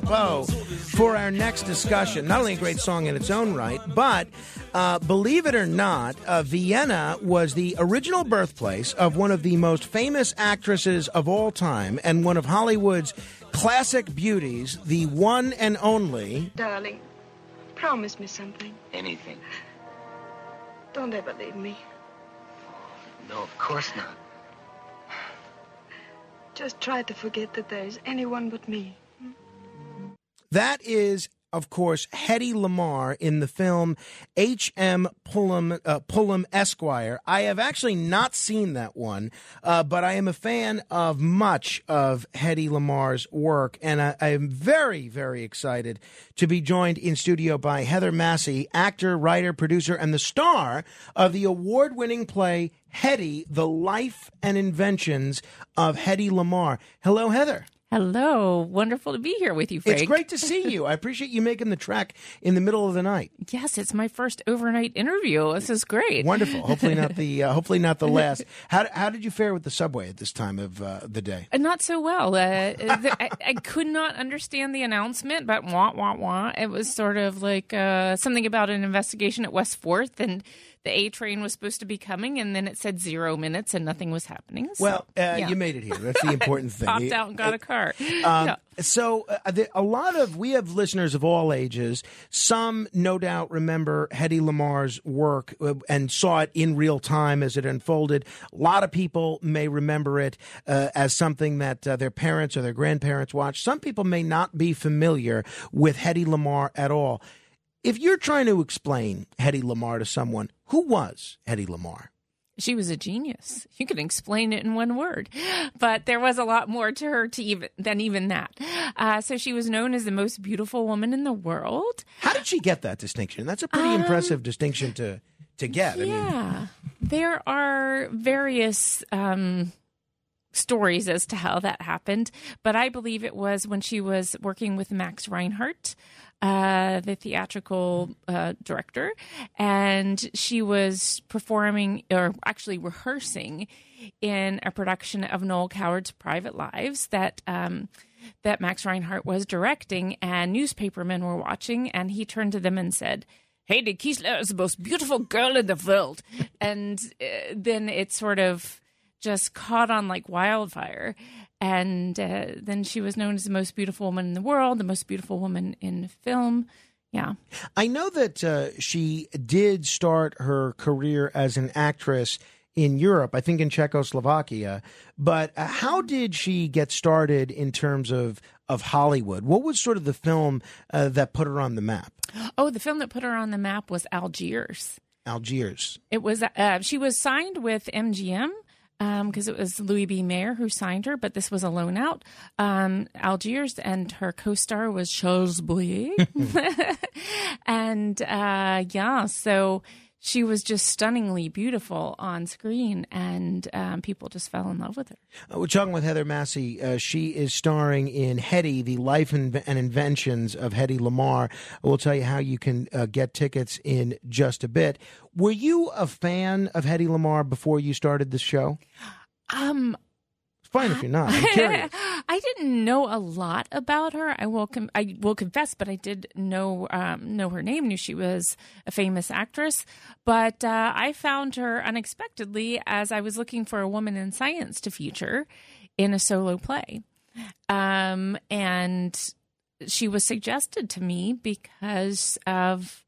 Apropos for our next discussion. Not only a great song in its own right, but uh, believe it or not, uh, Vienna was the original birthplace of one of the most famous actresses of all time and one of Hollywood's classic beauties, the one and only. Darling, promise me something. Anything. Don't ever leave me. No, of course not. Just try to forget that there is anyone but me. That is, of course, Hedy Lamarr in the film H.M. Pulham, uh, Pulham Esquire. I have actually not seen that one, uh, but I am a fan of much of Hedy Lamarr's work, and I, I am very, very excited to be joined in studio by Heather Massie, actor, writer, producer, and the star of the award winning play Hedy, The Life and Inventions of Hedy Lamarr. Hello, Heather. Hello. Wonderful to be here with you, Frank. It's great to see you. I appreciate you making the trek in the middle of the night. Yes, it's my first overnight interview. This is great. Wonderful. Hopefully not the uh, hopefully not the last. How how did you fare with the subway at this time of uh, the day? Uh, Not so well. Uh, the, I, I could not understand the announcement, but wah wah wah. It was sort of like uh, something about an investigation at West Fourth, and the A train was supposed to be coming, and then it said zero minutes, and nothing was happening. So, Well, uh, yeah. you made it here. That's the important thing. popped out and got a car. Um, Yeah. So, uh, the, a lot of we have listeners of all ages. Some, no doubt, remember Hedy Lamarr's work uh, and saw it in real time as it unfolded. A lot of people may remember it uh, as something that uh, their parents or their grandparents watched. Some people may not be familiar with Hedy Lamarr at all. If you're trying to explain Hedy Lamarr to someone, who was Hedy Lamarr? She was a genius. You can explain it in one word, but there was a lot more to her to even than even that. Uh, so she was known as the most beautiful woman in the world. How did she get that distinction? That's a pretty impressive distinction to to get. I mean, Yeah, there are various um, stories as to how that happened, but I believe it was when she was working with Max Reinhardt, uh, the theatrical uh, director, and she was performing or actually rehearsing in a production of Noel Coward's Private Lives that. Um, that Max Reinhardt was directing, and newspapermen were watching, and he turned to them and said, Hedy Kiesler is the most beautiful girl in the world. And uh, then it sort of just caught on like wildfire. And uh, then she was known as the most beautiful woman in the world, the most beautiful woman in film. Yeah. I know that uh, she did start her career as an actress in Europe, I think in Czechoslovakia. But uh, how did she get started in terms of of Hollywood? What was sort of the film uh, that put her on the map? Oh, the film that put her on the map was Algiers. Algiers. It was uh, she was signed with MGM because it was Louis B. Mayer who signed her, but this was a loan out. Um, Algiers and her co-star was Charles Boyer, and uh, yeah, so she was just stunningly beautiful on screen, and um, people just fell in love with her. Uh, we're talking with Heather Massie. Uh, she is starring in Hedy, the life and, and inventions of Hedy Lamarr. We'll tell you how you can uh, get tickets in just a bit. Were you a fan of Hedy Lamarr before you started the show? Um, fine if you're not. I didn't know a lot about her. I will com- I will confess, but I did know um, know her name. Knew she was a famous actress, but uh, I found her unexpectedly as I was looking for a woman in science to feature in a solo play, um, and she was suggested to me because of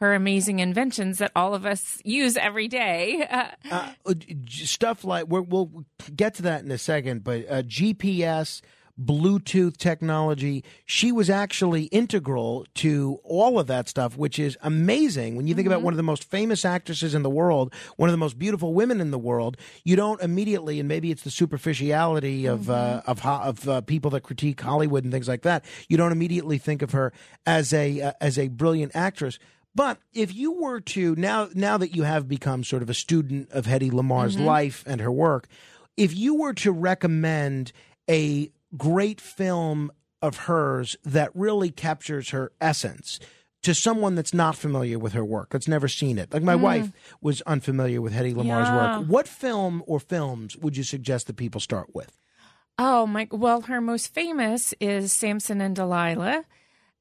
her amazing inventions that all of us use every day. Uh, Uh, stuff like we're, we'll get to that in a second, but uh, GPS, Bluetooth technology. She was actually integral to all of that stuff, which is amazing. When you think about one of the most famous actresses in the world, one of the most beautiful women in the world, you don't immediately, and maybe it's the superficiality of uh, of ho- of uh, people that critique Hollywood and things like that. You don't immediately think of her as a uh, as a brilliant actress. But if you were to now now that you have become sort of a student of Hedy Lamarr's mm-hmm. life and her work, if you were to recommend a great film of hers that really captures her essence to someone that's not familiar with her work, that's never seen it, like my mm. wife was unfamiliar with Hedy Lamarr's Yeah. work, what film or films would you suggest that people start with? Oh my! Well, her most famous is Samson and Delilah,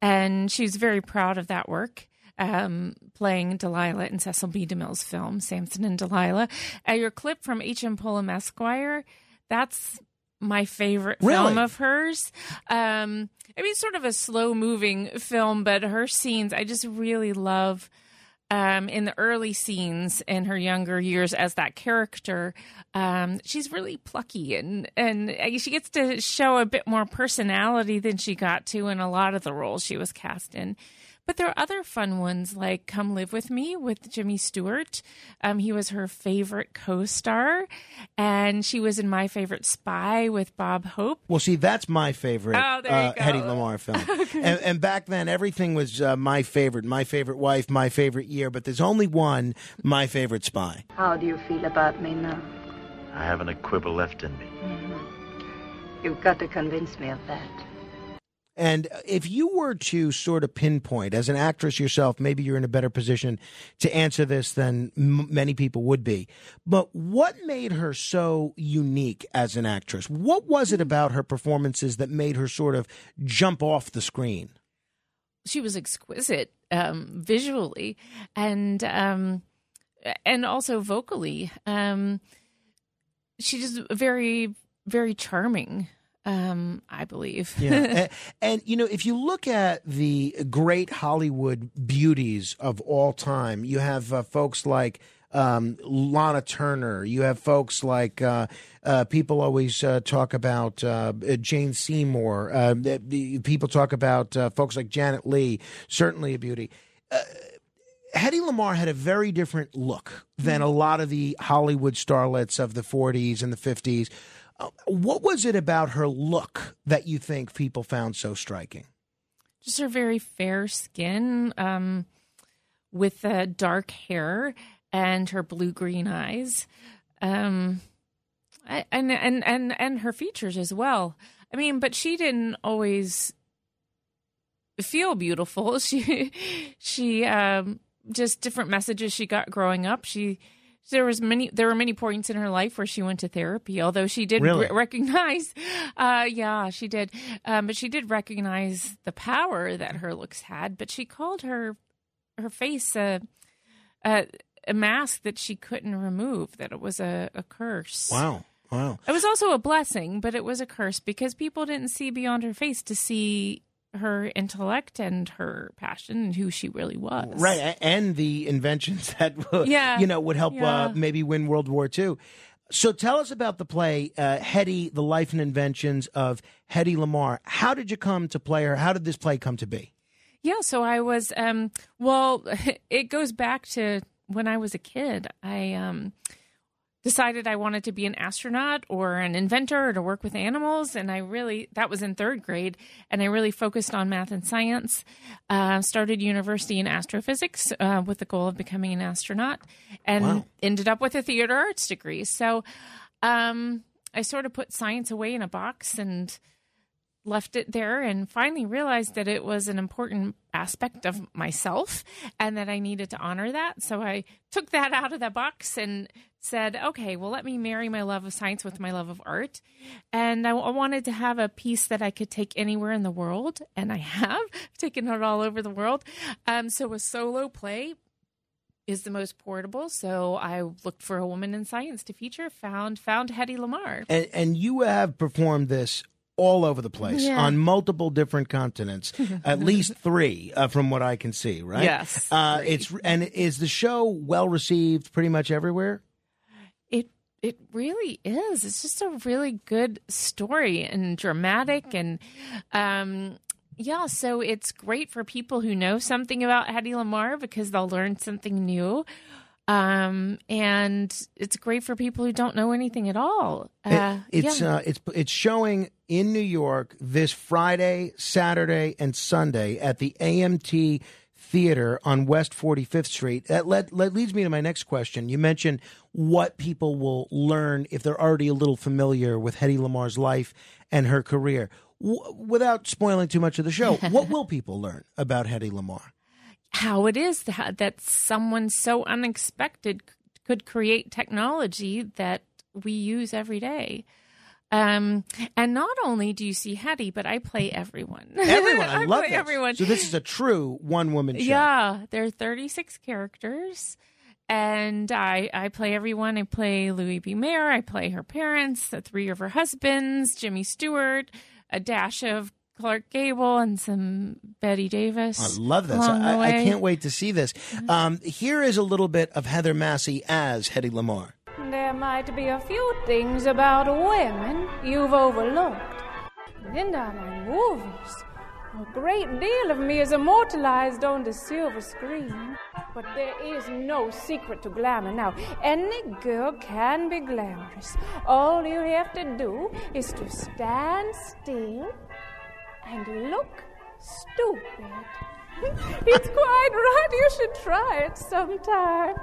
and she's very proud of that work. Um, playing Delilah in Cecil B. DeMille's film Samson and Delilah. Uh, your clip from H. M. Pulham Esquire, that's my favorite film of hers. Um, I mean, sort of a slow moving film, but her scenes I just really love. Um, in the early scenes in her younger years as that character, um, she's really plucky and and she gets to show a bit more personality than she got to in a lot of the roles she was cast in. But there are other fun ones like Come Live With Me with Jimmy Stewart. Um, he was her favorite co star. And she was in My Favorite Spy with Bob Hope. Well, see, that's my favorite Oh, there uh. Hedy Lamarr film. and, and back then, everything was uh, my favorite, my favorite wife, my favorite year. But there's only one, my favorite spy. How do you feel about me now? I haven't a quibble left in me. You've got to convince me of that. And if you were to sort of pinpoint, as an actress yourself, maybe you're in a better position to answer this than m- many people would be. But what made her so unique as an actress? What was it about her performances that made her sort of jump off the screen? she was exquisite um, visually and um, and also vocally. Um, she's very very charming. Um, I believe. Yeah. and, and, you know, if you look at the great Hollywood beauties of all time, you have uh, folks like um, Lana Turner. You have folks like uh, uh, people always uh, talk about uh, Jane Seymour. Uh, people talk about uh, folks like Janet Leigh, certainly a beauty. Uh, Hedy Lamarr had a very different look than a lot of the Hollywood starlets of the 40s and the 50s. What was it about her look that you think people found so striking? just her very fair skin um, with uh, dark hair and her blue green eyes. Um, and and and and her features as well. I mean but she didn't always feel beautiful. She she um, just different messages she got growing up. She there was many there were many points in her life where she went to therapy although she did Really? re- recognize uh yeah she did um but she did recognize the power that her looks had but she called her her face a a, a mask that she couldn't remove that it was a, a curse Wow. Wow. it was also a blessing but it was a curse because people didn't see beyond her face to see her intellect and her passion and who she really was Right. And the inventions that, Yeah. you know, would help Yeah. uh, maybe win World War II. So tell us about the play, uh, Hedy, The Life and Inventions of Hedy Lamarr. How did you come to play her? How did this play come to be? Yeah, so I was um well it goes back to when I was a kid. I um decided I wanted to be an astronaut or an inventor or to work with animals and I really that was in 3rd grade and I really focused on math and science. Uh, started university in astrophysics uh, with the goal of becoming an astronaut and Wow. ended up with a theater arts degree. So um I sort of put science away in a box and left it there and finally realized that it was an important aspect of myself and that I needed to honor that. So I took that out of the box and said, okay, well, let me marry my love of science with my love of art. And I, I wanted to have a piece that I could take anywhere in the world. And I have taken it all over the world. Um, so a solo play is the most portable. So I looked for a woman in science to feature, found found Hedy Lamarr. And, and you have performed this all over the place Yeah. on multiple different continents, at least three, uh, from what I can see. Right? Yes, Uh, it's and is the show well received pretty much everywhere? It it really is. It's just a really good story and dramatic and um yeah, so it's great for people who know something about Hedy Lamarr because they'll learn something new. Um, and it's great for people who don't know anything at all. Uh, It- it's yeah. uh, it's it's showing in New York this Friday, Saturday, and Sunday at the AMT Theater on West 45th Street. That led, that leads me to my next question. You mentioned what people will learn if they're already a little familiar with Hedy Lamarr's life and her career. W- without spoiling too much of the show, what will people learn about Hedy Lamarr? How it is that, that someone so unexpected could create technology that we use every day. Um, and not only do you see Hedy, but I play everyone. Everyone, I, love play everyone. So this is a true one woman show. Yeah, there are 36 characters. And I, I play everyone. I play Louis B. Mayer. I play her parents, the three of her husbands, Jimmy Stewart, a dash of Clark Gable, and some Bette Davis. I love this. along I, I way. Mm-hmm. can't wait to see this. Um, here is a little bit of Heather Massie as Hedy Lamarr. There might be a few things about women you've overlooked. And are my movies. A great deal of me is immortalized on the silver screen. But there is no secret to glamour now. Any girl can be glamorous. All you have to do is to stand still and look stupid. it's quite right. You should try it sometime.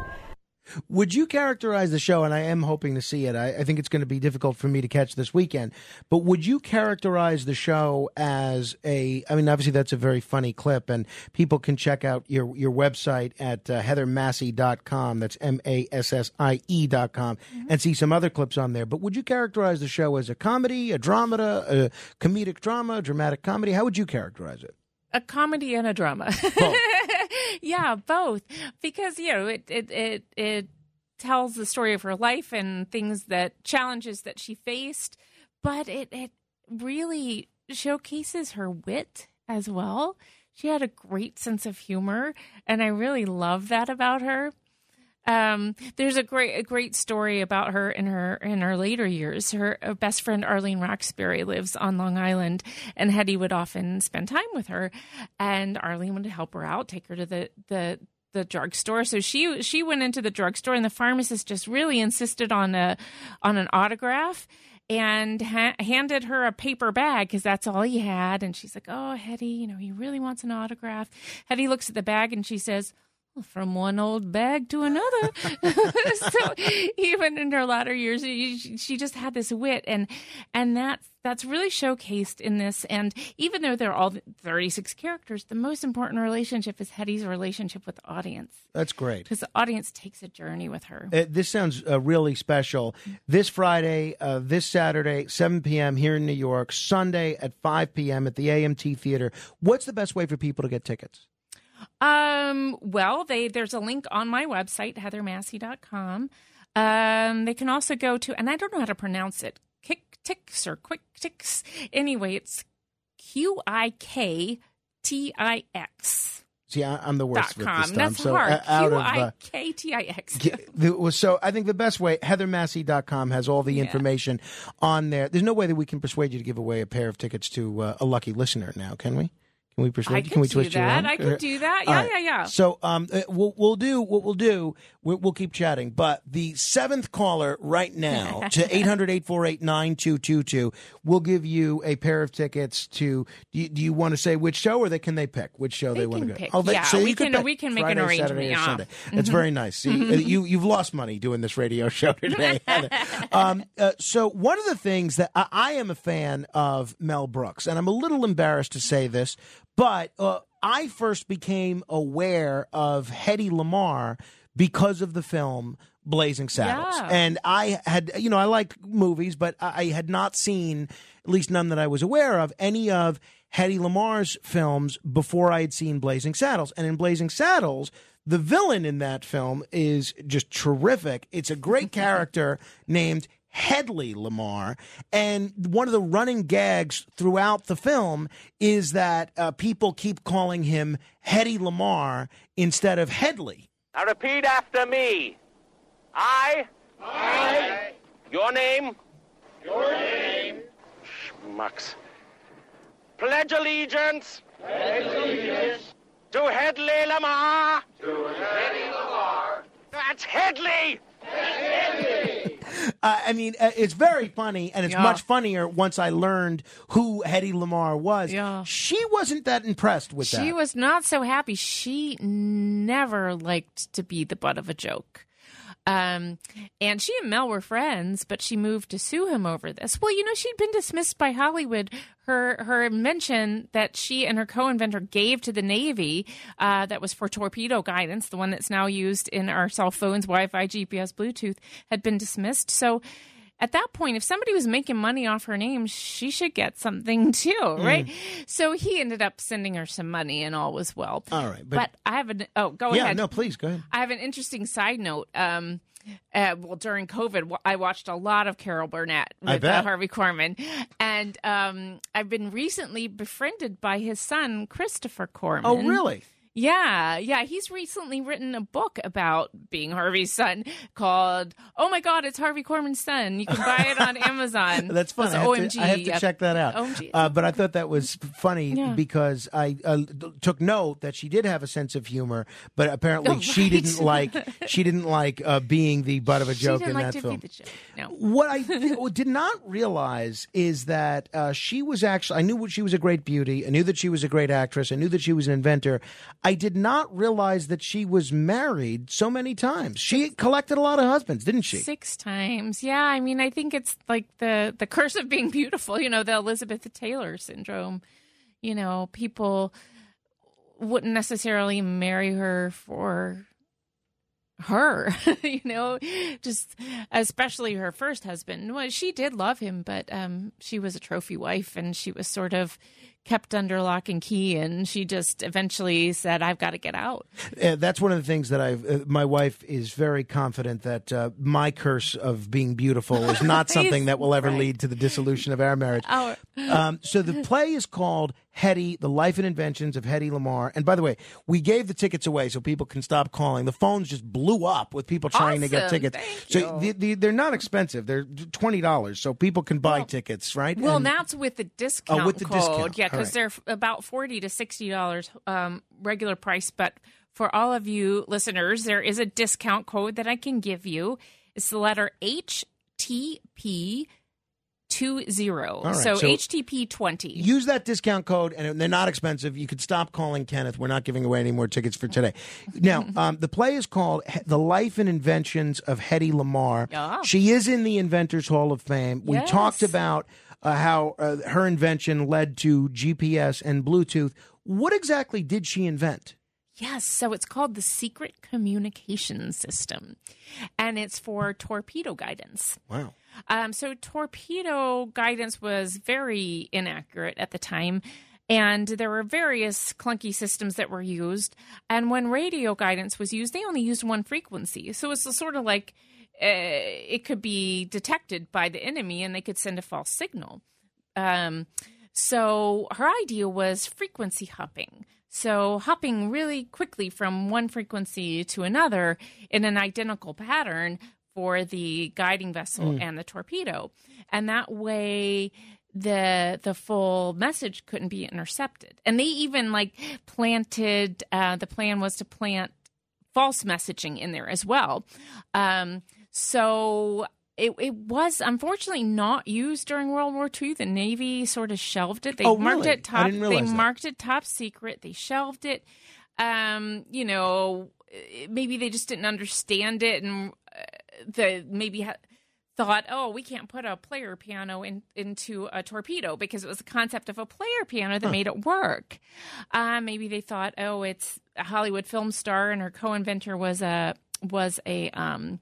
Would you characterize the show? And I am hoping to see it. I, I think it's going to be difficult for me to catch this weekend. But would you characterize the show as a? I mean, obviously that's a very funny clip, and people can check out your your website at uh, heathermassie.com. That's m a s s i e dot com, and see some other clips on there. But would you characterize the show as a comedy, a dramata, a comedic drama, dramatic comedy? How would you characterize it? a comedy and a drama. yeah, both. Because you know, it it it it tells the story of her life and things that challenges that she faced, but it it really showcases her wit as well. She had a great sense of humor, and I really love that about her. Um, there's a great a great story about her in her in her later years. Her best friend Arlene Roxbury lives on Long Island, and Hedy would often spend time with her, and Arlene would help her out, take her to the the the drugstore. So she she went into the drugstore, and the pharmacist just really insisted on a on an autograph. And ha- handed her a paper bag because that's all he had. And she's like, "Oh, Hedy, you know, he really wants an autograph." Hedy looks at the bag and she says, from one old bag to another. so even in her latter years, she, just had this wit, and and that's that's really showcased in this. And even though there are all 36 characters, the most important relationship is Hedy's relationship with the audience That's great. because the audience takes a journey with her. Uh, this sounds uh, really special. This Friday, uh, this Saturday, 7 p.m. here in New York, Sunday at 5 p.m. at the AMT Theater. What's the best way for people to get tickets? Um, well, they there's a link on my website, heathermassie.com. Um, they can also go to, and I don't know how to pronounce it, Kick Ticks or Quick Ticks. Anyway, it's Q I K T I X See, I'm the worst with com. this stuff. That's so hard. uh, out Q of I uh, K T I X. Ge- the- so I think the best way, heathermassie.com has all the Yeah. information on there. There's no way that we can persuade you to give away a pair of tickets to uh, a lucky listener now, can we? Can we persuade I could Can we twist you that. around? I could do that. Yeah, right. yeah, yeah. So um, uh, we'll, we'll do what we'll do. We'll, we'll keep chatting. But the seventh caller right now to 800 848 9222 will give you a pair of tickets to. Do you, do you want to say which show or they, can they pick which show they, They want to go? pick. Oh, they, Yeah, so we can, can- we can make an Friday, arrangement, Saturday, yeah. Mm-hmm. Sunday. That's very nice. See, uh, you, you've lost money doing this radio show today. Um, uh, so, one of the things that I, I am a fan of Mel Brooks, and I'm a little embarrassed to say this, but uh, I first became aware of Hedy Lamarr because of the film Blazing Saddles. Yeah. And I had, you know, I like movies, but I had not seen, at least none that I was aware of, any of Hedy Lamarr's films before I had seen Blazing Saddles. And in Blazing Saddles, the villain in that film is just terrific. It's a great character named Hedley Lamarr. And one of the running gags throughout the film is that uh, people keep calling him Hedy Lamarr instead of Hedley. Now repeat after me. I, I, Your name? Your name? Schmucks. Pledge allegiance. Pledge allegiance. To Hedley Lamarr. To Hedley Lamarr. That's Hedley. Uh, I mean, uh, it's very funny, and it's Yeah. much funnier once I learned who Hedy Lamarr was. Yeah. She wasn't that impressed with She that. She was not so happy. She never liked to be the butt of a joke. Um, and she and Mel were friends, but she moved to sue him over this. Well, you know, she'd been dismissed by Hollywood. Her her invention that she and her co-inventor gave to the Navy, uh, that was for torpedo guidance, the one that's now used in our cell phones, Wi-Fi, GPS, Bluetooth, had been dismissed. So. At that point, if somebody was making money off her name, she should get something too, Mm. right? So he ended up sending her some money, and all was well. All right, but- but, I have an oh, go yeah, ahead. no, please go ahead. I have an interesting side note. Um, uh, well, during COVID, I watched a lot of Carol Burnett with uh. Harvey Korman, and um, I've been recently befriended by his son Christopher Korman. Oh, really? Yeah, yeah. He's recently written a book about being Harvey's son called "Oh My God, It's Harvey Korman's Son." You can buy it on Amazon. That's fun. It's I have, OMG. to, I have to check that out. OMG. Uh, but I thought that was funny Yeah. because I uh, took note that she did have a sense of humor, but apparently Oh, she didn't like she didn't like uh, being the butt of a She joke didn't in like that to film. be the joke. No. What I did not realize is that uh, she was actually, I knew she was a great beauty. I knew that she was a great actress. I knew that she was an inventor. I did not realize that she was married so many times. She collected a lot of husbands, didn't she? Six times. Yeah, I mean, I think it's like the the curse of being beautiful. You know, the Elizabeth Taylor syndrome. You know, people wouldn't necessarily marry her for her. you know, just especially her first husband. Well, she did love him, but um, she was a trophy wife, and she was sort of kept under lock and key and she just eventually said i've got to get out Uh, that's one of the things that I've. Uh, my wife is very confident that uh, my curse of being beautiful is not something that will ever Right. lead to the dissolution of our marriage. Our- Um, so the play is called Hedy: The Life and Inventions of Hedy Lamarr. And by the way, we gave the tickets away so people can stop calling. The phones just blew up with people trying to get tickets. Thank so the, the, they're not expensive. They're twenty dollars, so people can buy tickets, right? Well, And- that's with the discount Oh, with the code. discount. Yeah, because right. they're about forty to sixty dollars um, regular price. But for all of you listeners, there is a discount code that I can give you. It's the letter HTP two zero. right, So, so- HTP twenty. Use that discount code, and they're not expensive. You could stop calling Kenneth. We're not giving away any more tickets for today. Now, um, the play is called "The Life and Inventions of Hedy Lamarr." Yeah. She is in the Inventors Hall of Fame. We Yes. talked about uh, how uh, her invention led to GPS and Bluetooth. What exactly did she invent? Yes, so it's called the Secret Communication System, and it's for torpedo guidance. Wow. Um, so torpedo guidance was very inaccurate at the time. And there were various clunky systems that were used. And when radio guidance was used, they only used one frequency. So it's sort of like it could be detected by the enemy and they could send a false signal. Um, so her idea was frequency hopping. So hopping really quickly from one frequency to another in an identical pattern for the guiding vessel and the torpedo. And that way the the full message couldn't be intercepted. And they even like planted uh, the plan was to plant false messaging in there as well. Um, so it, it was unfortunately not used during World War II. The Navy sort of shelved it. They Oh, marked really? it top. They that. marked it top secret. They shelved it. Um, you know, maybe they just didn't understand it, and uh, the maybe ha- thought, oh, we can't put a player piano in, into a torpedo because it was the concept of a player piano that made it work. Uh, maybe they thought, oh, it's a Hollywood film star, and her co-inventor was a was a um,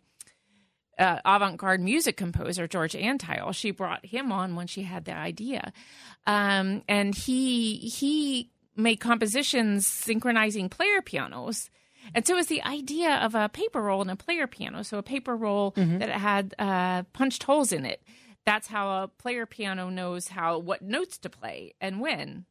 uh, avant-garde music composer George Antheil. She brought him on when she had the idea, um, and he he made compositions synchronizing player pianos. And so it was the idea of a paper roll and a player piano. So a paper roll that had uh, punched holes in it. That's how a player piano knows how what notes to play and when.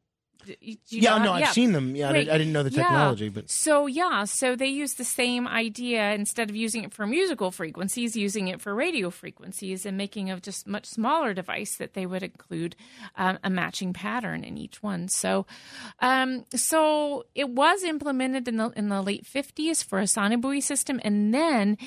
Do you yeah, know- no, I've seen them. Yeah, I, did- I didn't know the Yeah. technology, but So yeah, so they use the same idea instead of using it for musical frequencies, using it for radio frequencies, and making a just much smaller device that they would include um, a matching pattern in each one. So, um, so it was implemented in the in the late fifties for a sonobuoy system, and then.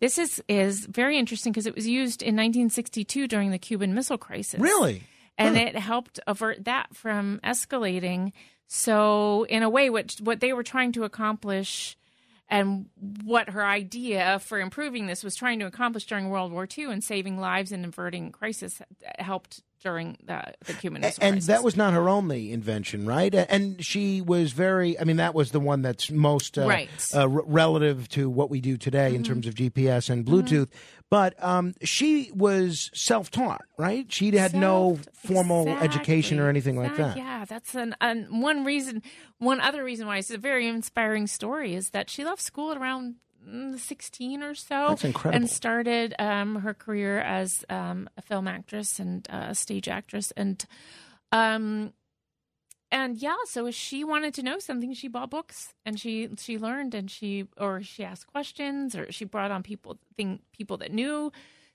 This is, is very interesting because it was used in 1962 during the Cuban Missile Crisis really, and it helped avert that from escalating. So, in a way, what what they were trying to accomplish, and what her idea for improving this was trying to accomplish during World War II and saving lives and averting crisis, uh, helped during the, the Cuban Missile and that was not her only invention, right? And she was very. I mean, that was the one that's most uh, Right. uh, r- relative to what we do today in terms of GPS and Bluetooth. But um, she was self-taught, right? She had no formal exactly, education or anything like that. Yeah, that's an, an one reason. One other reason why it's a very inspiring story is that she left school at around mm, sixteen or so. That's incredible. And started um, her career as um, a film actress and uh, stage actress, and um, and yeah, so if she wanted to know something, she bought books and she she learned and she or she asked questions or she brought on people thing people that knew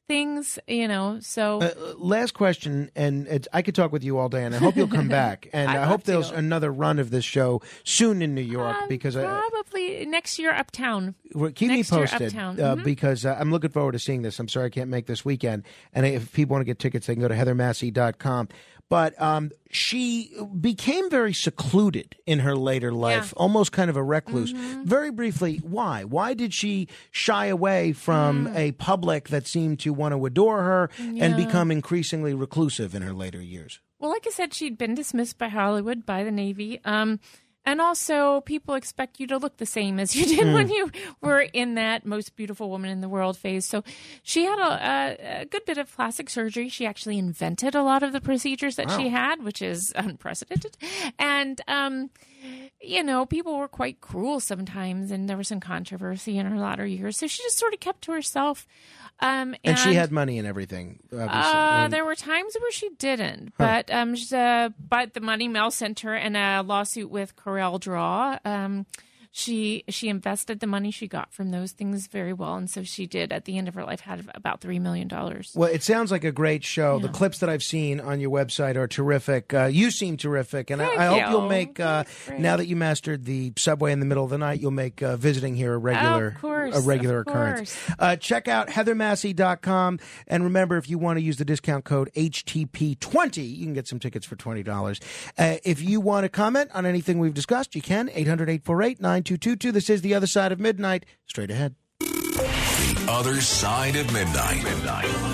things, you know. So Uh, last question, and it's, I could talk with you all day, and I hope you'll come back. And I love hope there's to. another run of this show soon in New York Um, because I, probably next year uptown. Keep Next me posted uh, Mhm. because uh, I'm looking forward to seeing this. I'm sorry I can't make this weekend. And if people want to get tickets, they can go to heathermassie.com. But um, she became very secluded in her later life, almost kind of a recluse. Mm-hmm. Very briefly, why? Why did she shy away from Mm. a public that seemed to want to adore her and become increasingly reclusive in her later years? Well, like I said, she'd been dismissed by Hollywood, by the Navy. Um, and also, people expect you to look the same as you did when you were in that most beautiful woman in the world phase. So she had a, a, a good bit of plastic surgery. She actually invented a lot of the procedures that she had, which is unprecedented. And, um, you know, people were quite cruel sometimes, and there was some controversy in her latter years. So she just sort of kept to herself. Um, And, she had money and everything. Uh, And- there were times where she didn't, but um, she's, uh, but the Money Mail Center and a lawsuit with Corel Draw. Um, she she invested the money she got from those things very well, and so she did. At the end of her life, had about three million dollars. Well, it sounds like a great show. The clips that I've seen on your website are terrific. Uh, you seem terrific, and I, I hope you. you'll make uh, now that you mastered the subway in the middle of the night, you'll make uh, visiting here a regular, course, a regular of occurrence. course. Uh, check out heathermassie.com, and remember, if you want to use the discount code HTP20, you can get some tickets for twenty dollars. Uh, if you want to comment on anything we've discussed, you can 800-848-9222. This is the other side of midnight. Straight ahead. The Other Side of Midnight. Midnight.